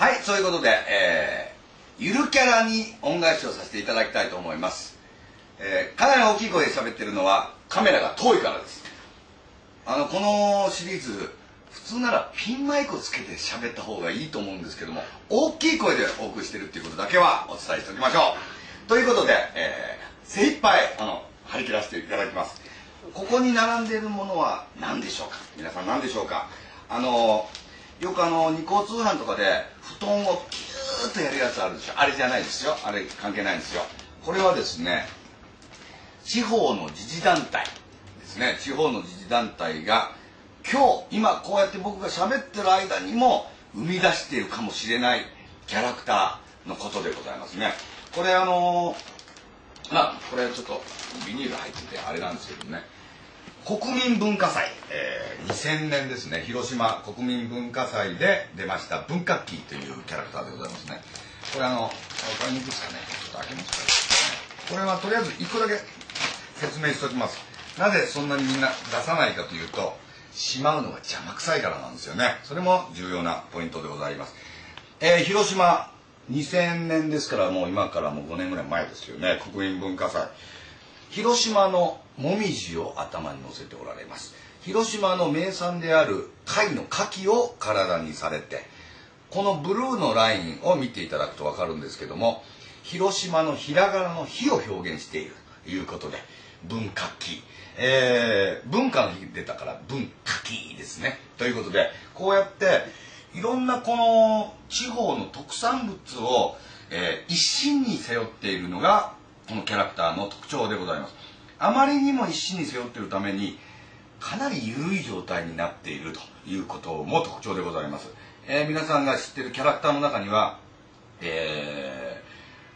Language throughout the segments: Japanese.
はいそういうことで、えー、ゆるキャラに恩返しをさせていただきたいと思います、えー、かなり大きい声で喋ってるのはカメラが遠いからです。あのこのシリーズ普通ならピンマイクをつけて喋った方がいいと思うんですけども大きい声でお送りしてるっていうことだけはお伝えしておきましょう。ということで、えー、精一杯あの張り切らせていただきます。ここに並んでいるものは何でしょうか？皆さん何でしょうか？あのよくあの二項通販とかで布団をキューッとやるやつあるでしょ。あれじゃないですよ。あれ関係ないんですよ。これはですね地方の自治団体ですね。地方の自治団体が今日今こうやって僕が喋ってる間にも生み出しているかもしれないキャラクターのことでございますね。これあのまあこれちょっとビニール入っててあれなんですけどね。国民文化祭、えー、2000年ですね広島国民文化祭で出ました文化キーというキャラクターでございますね。これあの分かりにくいですかね？ちょっと開けますか、ね、これはとりあえず1個だけ説明しておきます。なぜそんなにみんな出さないかというとしまうのが邪魔くさいからなんですよね。それも重要なポイントでございます、えー、広島2000年ですからもう今からもう5年ぐらい前ですよね。国民文化祭。広島のもみじを頭に乗せておられます。広島の名産である貝の牡蠣を体にされてこのブルーのラインを見ていただくと分かるんですけども広島のひらがなの「火」を表現しているということで文化期、えー、文化の日出たから文化期ですね。ということでこうやっていろんなこの地方の特産物を、えー、一身に背負っているのがキャラクターの特徴でございます。あまりにも一身に背負っているためにかなり緩い状態になっているということも特徴でございます、えー、皆さんが知ってるキャラクターの中には、え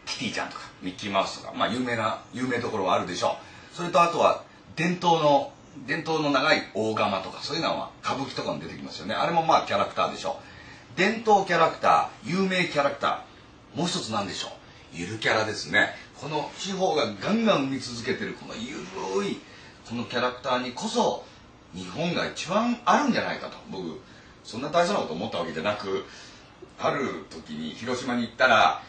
ー、キティちゃんとかミッキーマウスとか、まあ、有名な有名どころはあるでしょう。それとあとは伝統の伝統の長い大釜とかそういうのは歌舞伎とかも出てきますよね。あれもまあキャラクターでしょう。伝統キャラクター有名キャラクターもう一つ何でしょう。ゆるキャラですね。この地方がガンガン生み続けてるこのゆるいこのキャラクターにこそ日本が一番あるんじゃないかと。僕そんな大層なこと思ったわけじゃなくある時に広島に行ったら、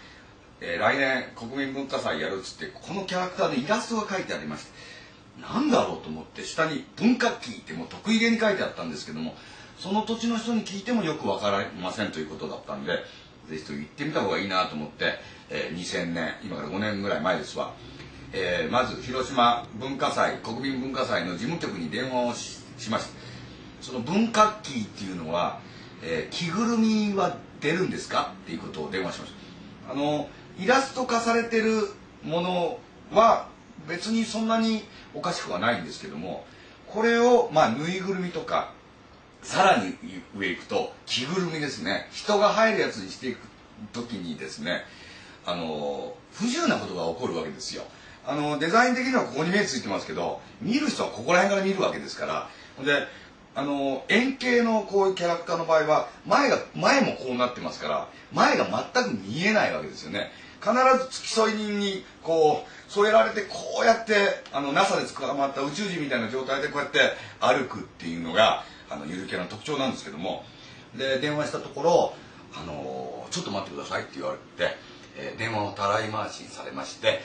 えー、来年国民文化祭やるっつってこのキャラクターのイラストが書いてありまして何だろうと思って下に「文化期」ってもう得意げに書いてあったんですけどもその土地の人に聞いてもよく分かりませんということだったんでぜひと行ってみた方がいいなと思って、えー、2000年今から5年ぐらい前ですわ、えー、まず広島文化祭国民文化祭の事務局に電話をしました。その文化期っていうのは、えー、着ぐるみは出るんですかっていうことを電話しました。あのイラスト化されてるものは別にそんなにおかしくはないんですけどもこれをまあぬいぐるみとかさらに上行くと着ぐるみですね。人が入るやつにしていく時にですねあの不自由なことが起こるわけですよ。あのデザイン的にはここに目ついてますけど見る人はここら辺から見るわけですから。であの円形のこういうキャラクターの場合は前が前もこうなってますから前が全く見えないわけですよね。必ず付き添い人にこう添えられてこうやってあの NASA で捕まった宇宙人みたいな状態でこうやって歩くっていうのがあのゆるキャラの特徴なんですけどもで電話したところあの「ちょっと待ってください」って言われて、えー、電話をたらい回しにされまして、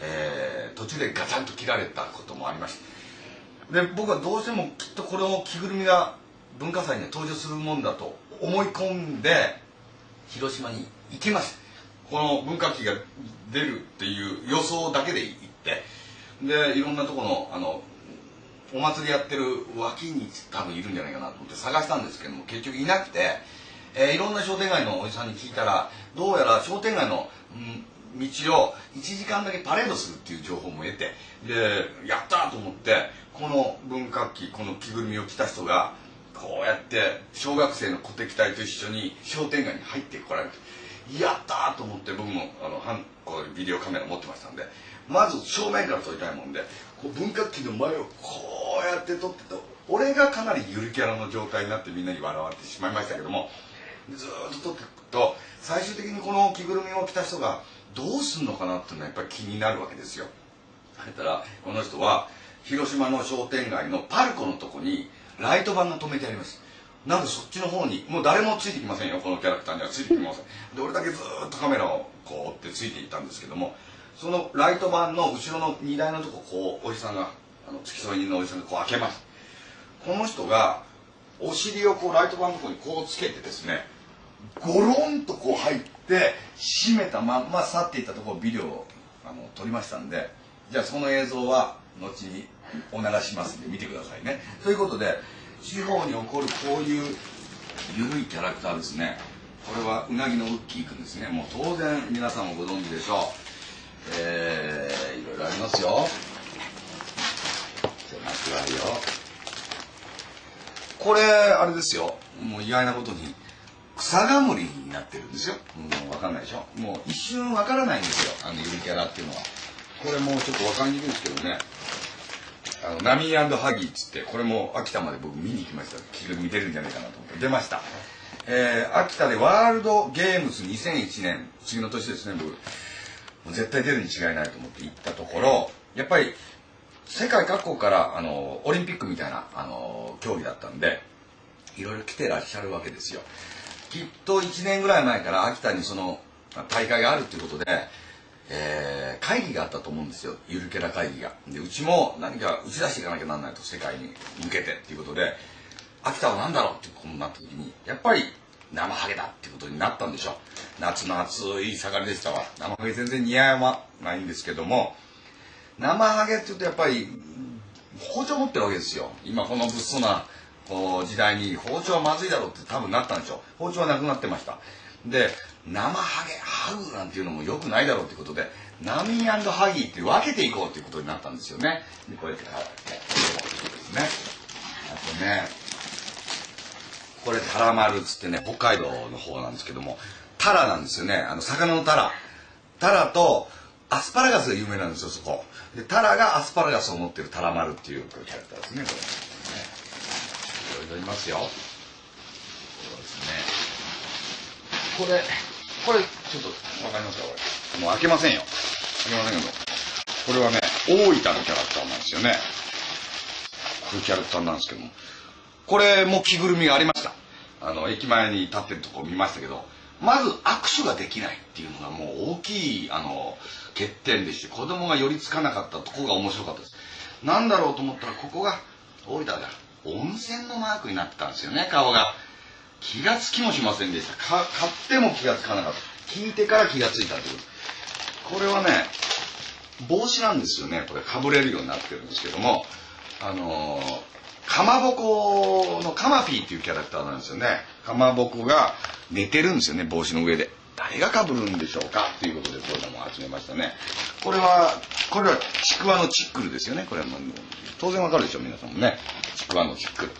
えー、途中でガチャンと切られたこともありましたで僕はどうしてもきっとこの着ぐるみが文化祭に登場するもんだと思い込んで広島に行きました。この文化期が出るっていう予想だけで行ってでいろんなとこのあのお祭りやってる脇に多分いるんじゃないかなと思って探したんですけども結局いなくて、えー、いろんな商店街のおじさんに聞いたらどうやら商店街の、うん、道を1時間だけパレードするっていう情報も得てでやったと思ってこの文化期この着ぐるみを着た人がこうやって小学生の鼓笛隊と一緒に商店街に入ってこられてやったと思って僕もあのこうビデオカメラ持ってましたんでまず正面から撮りたいもんで文化期の前をこうやって撮ってと俺がかなりゆるキャラの状態になってみんなに笑われてしまいましたけども。ずっと撮っていくと最終的にこの着ぐるみを着た人がどうすんのかなっていうのはやっぱり気になるわけですよ。そしたらこの人は広島の商店街のパルコのとこにライト板が止めてあります。なんでそっちの方にもう誰もついてきませんよこのキャラクターには。ついてきません。で俺だけずっとカメラをこう追ってついていったんですけどもそのライトバンの後ろの荷台のとここうおじさんがあの付き添い人のおじさんがこう開けます。この人がお尻をこうライトバンのとこにこうつけてですねゴロンとこう入って閉めたまんま去っていったところをビデオをあの撮りましたんでじゃあその映像は後にお流しますんで見てくださいね。ということで地方に起こるこういう緩いキャラクターですね。これはうなぎのウッキーくんですね。もう当然皆さんもご存知でしょう。えー、いろいろありますよ狭くないよこれあれですよもう意外なことに草冠になってるんですよ。もう分かんないでしょ。もう一瞬分からないんですよ。あのゆるキャラっていうのは。これもうちょっと分かりにくいんですけどね。あの、ナミーハギーっつって、これも秋田まで僕見に行きました。きっと見てるんじゃないかなと思って出ました。えー、秋田でワールドゲームズ2001年、次の年ですね、僕。絶対出るに違いないと思って行ったところ、やっぱり世界各国からあのオリンピックみたいなあの競技だったんで、いろいろ来てらっしゃるわけですよ。きっと1年ぐらい前から秋田にその大会があるっていうことで、えー、会議があったと思うんですよゆるキャラ会議がでうちも何か打ち出していかなきゃなんないと世界に向けてっていうことで秋田は何だろうってことになった時にやっぱり生ハゲだってことになったんでしょう。夏の暑い盛りでしたわ。生ハゲ全然似合わないんですけども。生ハゲっていうとやっぱり包丁持ってるわけですよ。今この物騒なこう時代に包丁はまずいだろうって多分なったんでしょう。包丁はなくなってました。で生ハゲハグなんていうのもよくないだろうってことでナミーハギーって分けていこうっていうことになったんですよね。でこうやってですね。あとねこれタラ丸っつってね北海道の方なんですけどもタラなんですよねあの魚のタラタラとアスパラガスが有名なんですよそこでタラがアスパラガスを持ってるタラ丸っていうキャラクターですねこれいろいろいますよ。そうですね。これ、これ、ちょっと、わかりますかこれ。もう開けませんよ。開けませんけど。これはね、大分のキャラクターなんですよね。こういうキャラクターなんですけども。これも着ぐるみがありました。あの、駅前に立ってるとこ見ましたけど、まず握手ができないっていうのがもう大きい、あの、欠点でして、子供が寄りつかなかったとこが面白かったです。なんだろうと思ったら、ここが大分だ。温泉のマークになってたんですよね顔が気がつきもしませんでした買っても気がつかなかった聞いてから気がついたってことこれはね帽子なんですよねこれかぶれるようになってるんですけどもあのー、かまぼこのカマピーっていうキャラクターなんですよね。かまぼこが寝てるんですよね帽子の上で。誰がかぶるんでしょうか？ということでこういうのも始めましたね。これはこれはちくわのチックルですよね。これはもう当然わかるでしょ皆さんもね。ちくわのチックル。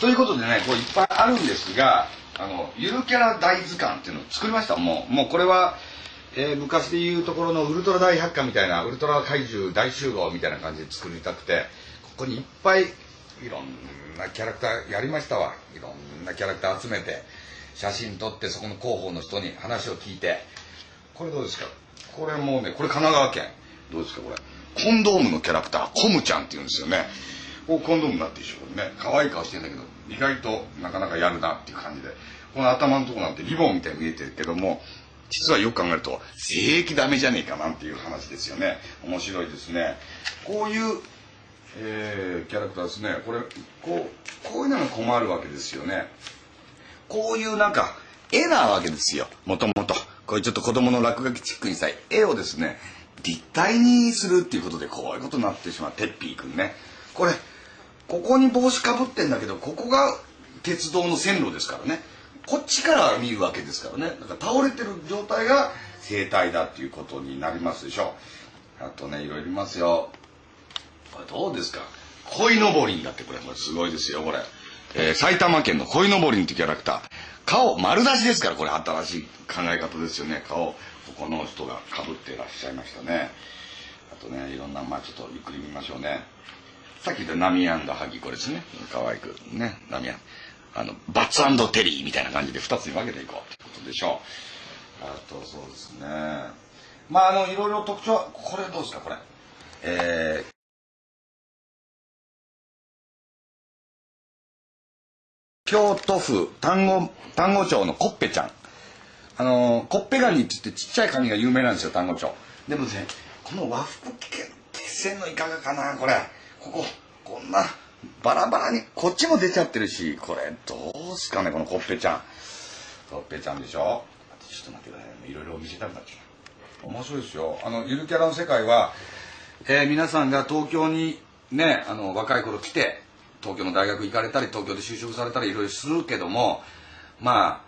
ということでねこういっぱいあるんですがあのゆるキャラ大図鑑っていうのを作りました。もうもうこれは、えー、昔でいうところのウルトラ大百科みたいなウルトラ怪獣大集合みたいな感じで作りたくて。こにいっぱいいろんなキャラクターやりましたわ。いろんなキャラクター集めて写真撮ってそこの広報の人に話を聞いて。これどうですか？これもうねこれ神奈川県。どうですかこれ？コンドームのキャラクターコムちゃんっていうんですよね。こうコンドームになってるでしょね。可愛い顔してんだけど意外となかなかやるなっていう感じで。この頭のとこなんてリボンみたいに見えてるけども実はよく考えると性液ダメじゃねえかなんていう話ですよね。面白いですね。こういう、えー、キャラクターですね。これこうこういうのが困るわけですよね。こういうなんか絵なわけですよ。もともと。こういうちょっと子供の落書きチックにさ絵をですね立体にするっていうことでこういうことになってしまう。テッピーくんね。これここに帽子かぶってんだけどここが鉄道の線路ですからね。こっちから見るわけですからね。だか倒れてる状態が生態だっていうことになりますでしょ。あとねいろいろいますよ。これどうですか？鯉のぼりだってこれこれすごいですよこれ、えー、埼玉県の鯉のぼりってキャラクター。顔丸出しですからこれ新しい考え方ですよね。顔ここの人がかぶってらっしゃいましたね。あとねいろんなまあちょっとゆっくり見ましょうね。さっき言ったナミアンダハギこれですね。可愛くねナミアン。あのバツテリーみたいな感じで2つに分けていこう。ってことでしょう。あとそうですね。まああのいろいろ特徴これどうですかこれ？え京都府丹後丹後町のコッペちゃん。あのコッペガニって言ってちっちゃいカニが有名なんですよ丹後町。でもねこの和服決戦のいかがかなこれ。こここんなバラバラにこっちも出ちゃってるしこれどうすかねこのコッペちゃん。コッペちゃんでしょ？ちょっと待ってください。いろいろ見せたくなっちゃう。面白いですよ。あのゆるキャラの世界は、えー、皆さんが東京にねあの若い頃来て東京の大学行かれたり東京で就職されたりいろいろするけどもまあ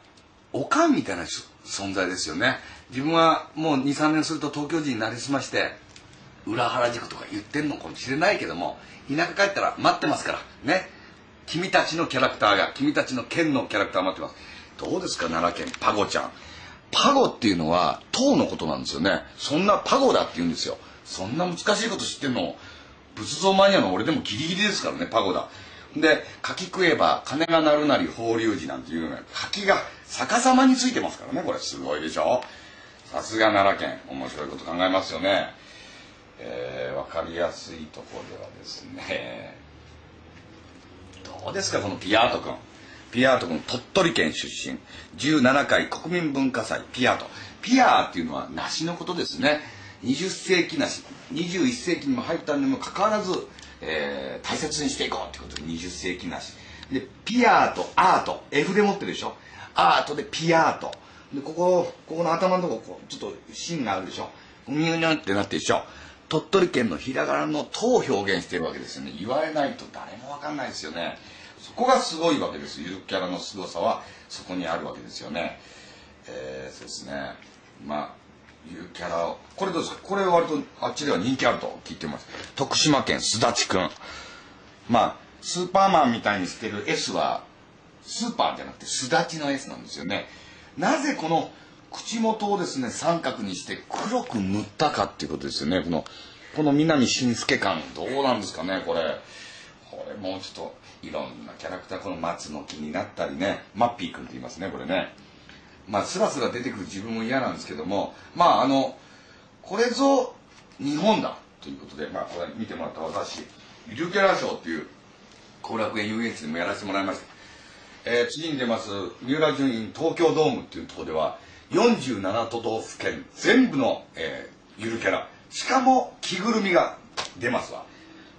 おかんみたいな存在ですよね。自分はもう23年すると東京人になりすまして裏原宿とか言ってんのかもしれないけども田舎帰ったら待ってますからね。君たちのキャラクターが君たちの県のキャラクター待ってます。どうですか奈良県パゴちゃん。パゴっていうのは塔のことなんですよね。そんなパゴだって言うんですよ。そんな難しいこと知ってんの仏像マニアの俺でもギリギリですからねパゴだ。で柿食えば金が鳴るなり法隆寺なんていうような柿が逆さまについてますからねこれ。すごいでしょ。さすが奈良県。面白いこと考えますよね。えー、分かりやすいところではですね。どうですかこのピアート君。ピアート君鳥取県出身。17回国民文化祭ピアート。ピアーっていうのは梨のことですね。20世紀梨。21世紀にも入ったにもかかわらず、えー、大切にしていこうってことで20世紀梨。でピアートアート。F で持ってるでしょ？アートでピアート。でここここの頭のとここちょっと芯があるでしょ？ニューニューってなってるでしょ？鳥取県のひらがなの「と」を表現してるわけですよね。言われないと誰も分かんないですよね。そこがすごいわけです。ゆるキャラの凄さはそこにあるわけですよね。えー、そうですね。まあゆるキャラを。これどうですか？これ割とあっちでは人気あると聞いてます。徳島県すだちくんまあスーパーマンみたいにしてる S はスーパーじゃなくてすだちの S なんですよね。なぜこの口元をですね三角にして黒く塗ったかっていうことですよね。このこの南信介感どうなんですかねこれ。これもうちょっといろんなキャラクターこの松の木になったりね。マッピー君って言いますねこれね。まあスラスラ出てくる自分も嫌なんですけどもまああのこれぞ日本だということでまあこれ見てもらった私ゆるキャラ賞っていう後楽園遊園地でもやらせてもらいました、えー、次に出ます三浦順院東京ドームっていうところでは47都道府県全部の、えー、ゆるキャラしかも着ぐるみが出ますわ。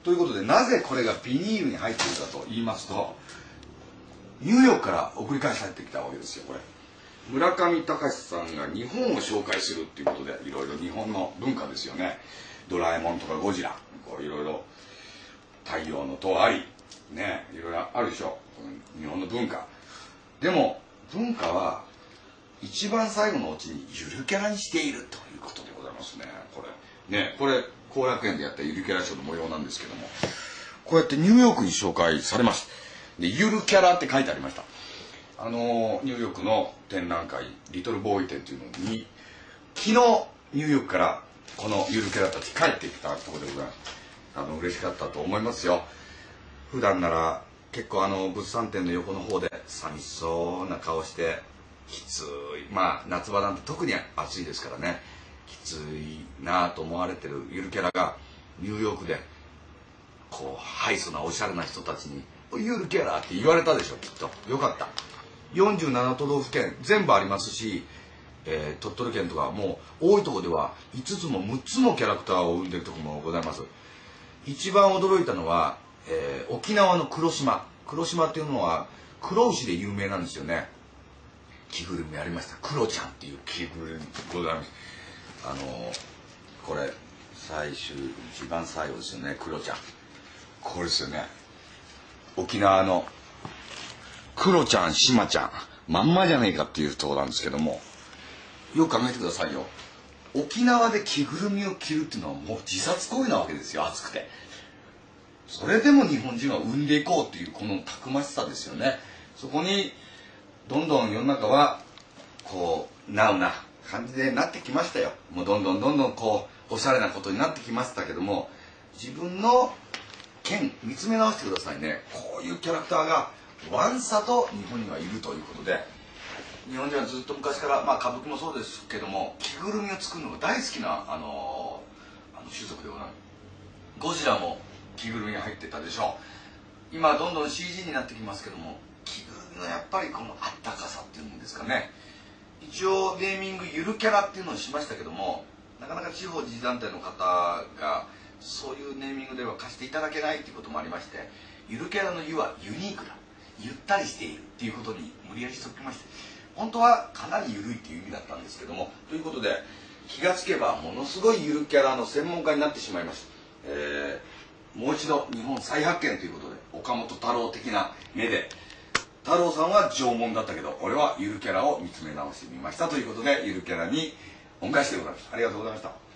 ということでなぜこれがビニールに入っているかと言いますとニューヨークから送り返されてきたわけですよこれ。村上隆さんが日本を紹介するっていうことでいろいろ日本の文化ですよね。ドラえもんとかゴジラこういろいろ太陽の塔ありねいろいろあるでしょ。日本の文化。でも文化は一番最後のうちにゆるキャラにしているということでございますね。これ。ねこれ後楽園でやったゆるキャラショーの模様なんですけども。こうやってニューヨークに紹介されます。でゆるキャラって書いてありました。あのニューヨークの展覧会リトルボーイ展っていうのに昨日ニューヨークからこのゆるキャラたち帰ってきたところでございます。あの嬉しかったと思いますよ。普段なら結構あの物産展の横の方で寂しそうな顔してきつい。まあ夏場なんて特に暑いですからね。きついなと思われてるゆるキャラがニューヨークでこうハイソなおしゃれな人たちに「ゆるキャラ」って言われたでしょきっと。よかった。47都道府県全部ありますし、えー、鳥取県とかもう多いとこでは5つも6つのキャラクターを生んでるとこもございます。一番驚いたのは、えー、沖縄の黒島。黒島っていうのは黒牛で有名なんですよね。着ぐるみありました。クロちゃんっていう着ぐるみございます。あのこれ最終一番最後ですよねクロちゃん。これですよね。沖縄のクロちゃんシマちゃん。まんまじゃねえかっていうとこなんですけども。よく考えてくださいよ。沖縄で着ぐるみを着るっていうのはもう自殺行為なわけですよ。暑くて。それでも日本人は産んでいこうっていうこのたくましさですよね。そこにどんどん世の中はこうナウな感じでなってきましたよ。もうどんどんどんどんこうおしゃれなことになってきましたけども。自分の剣見つめ直してくださいね。こういうキャラクターがワンサと日本にはいるということで。日本人はずっと昔から、まあ、歌舞伎もそうですけども着ぐるみを作るのが大好きなあのあの種族でございます。ゴジラも着ぐるみに入ってたでしょう。今どんどん CG になってきますけども着ぐるみのやっぱりこのあったかさっていうんですかね。一応ネーミングゆるキャラっていうのをしましたけどもなかなか地方自治団体の方がそういうネーミングでは貸していただけないっていうこともありましてゆるキャラの「ゆ」はユニークだ。ゆったりしているっていうことに無理やりしておきまして本当はかなり緩いっていう意味だったんですけどもということで気がつけばものすごいゆるキャラの専門家になってしまいました、えー、もう一度日本再発見ということで岡本太郎的な目で太郎さんは縄文だったけど俺はゆるキャラを見つめ直してみましたということでゆるキャラに恩返しでございました。ありがとうございました。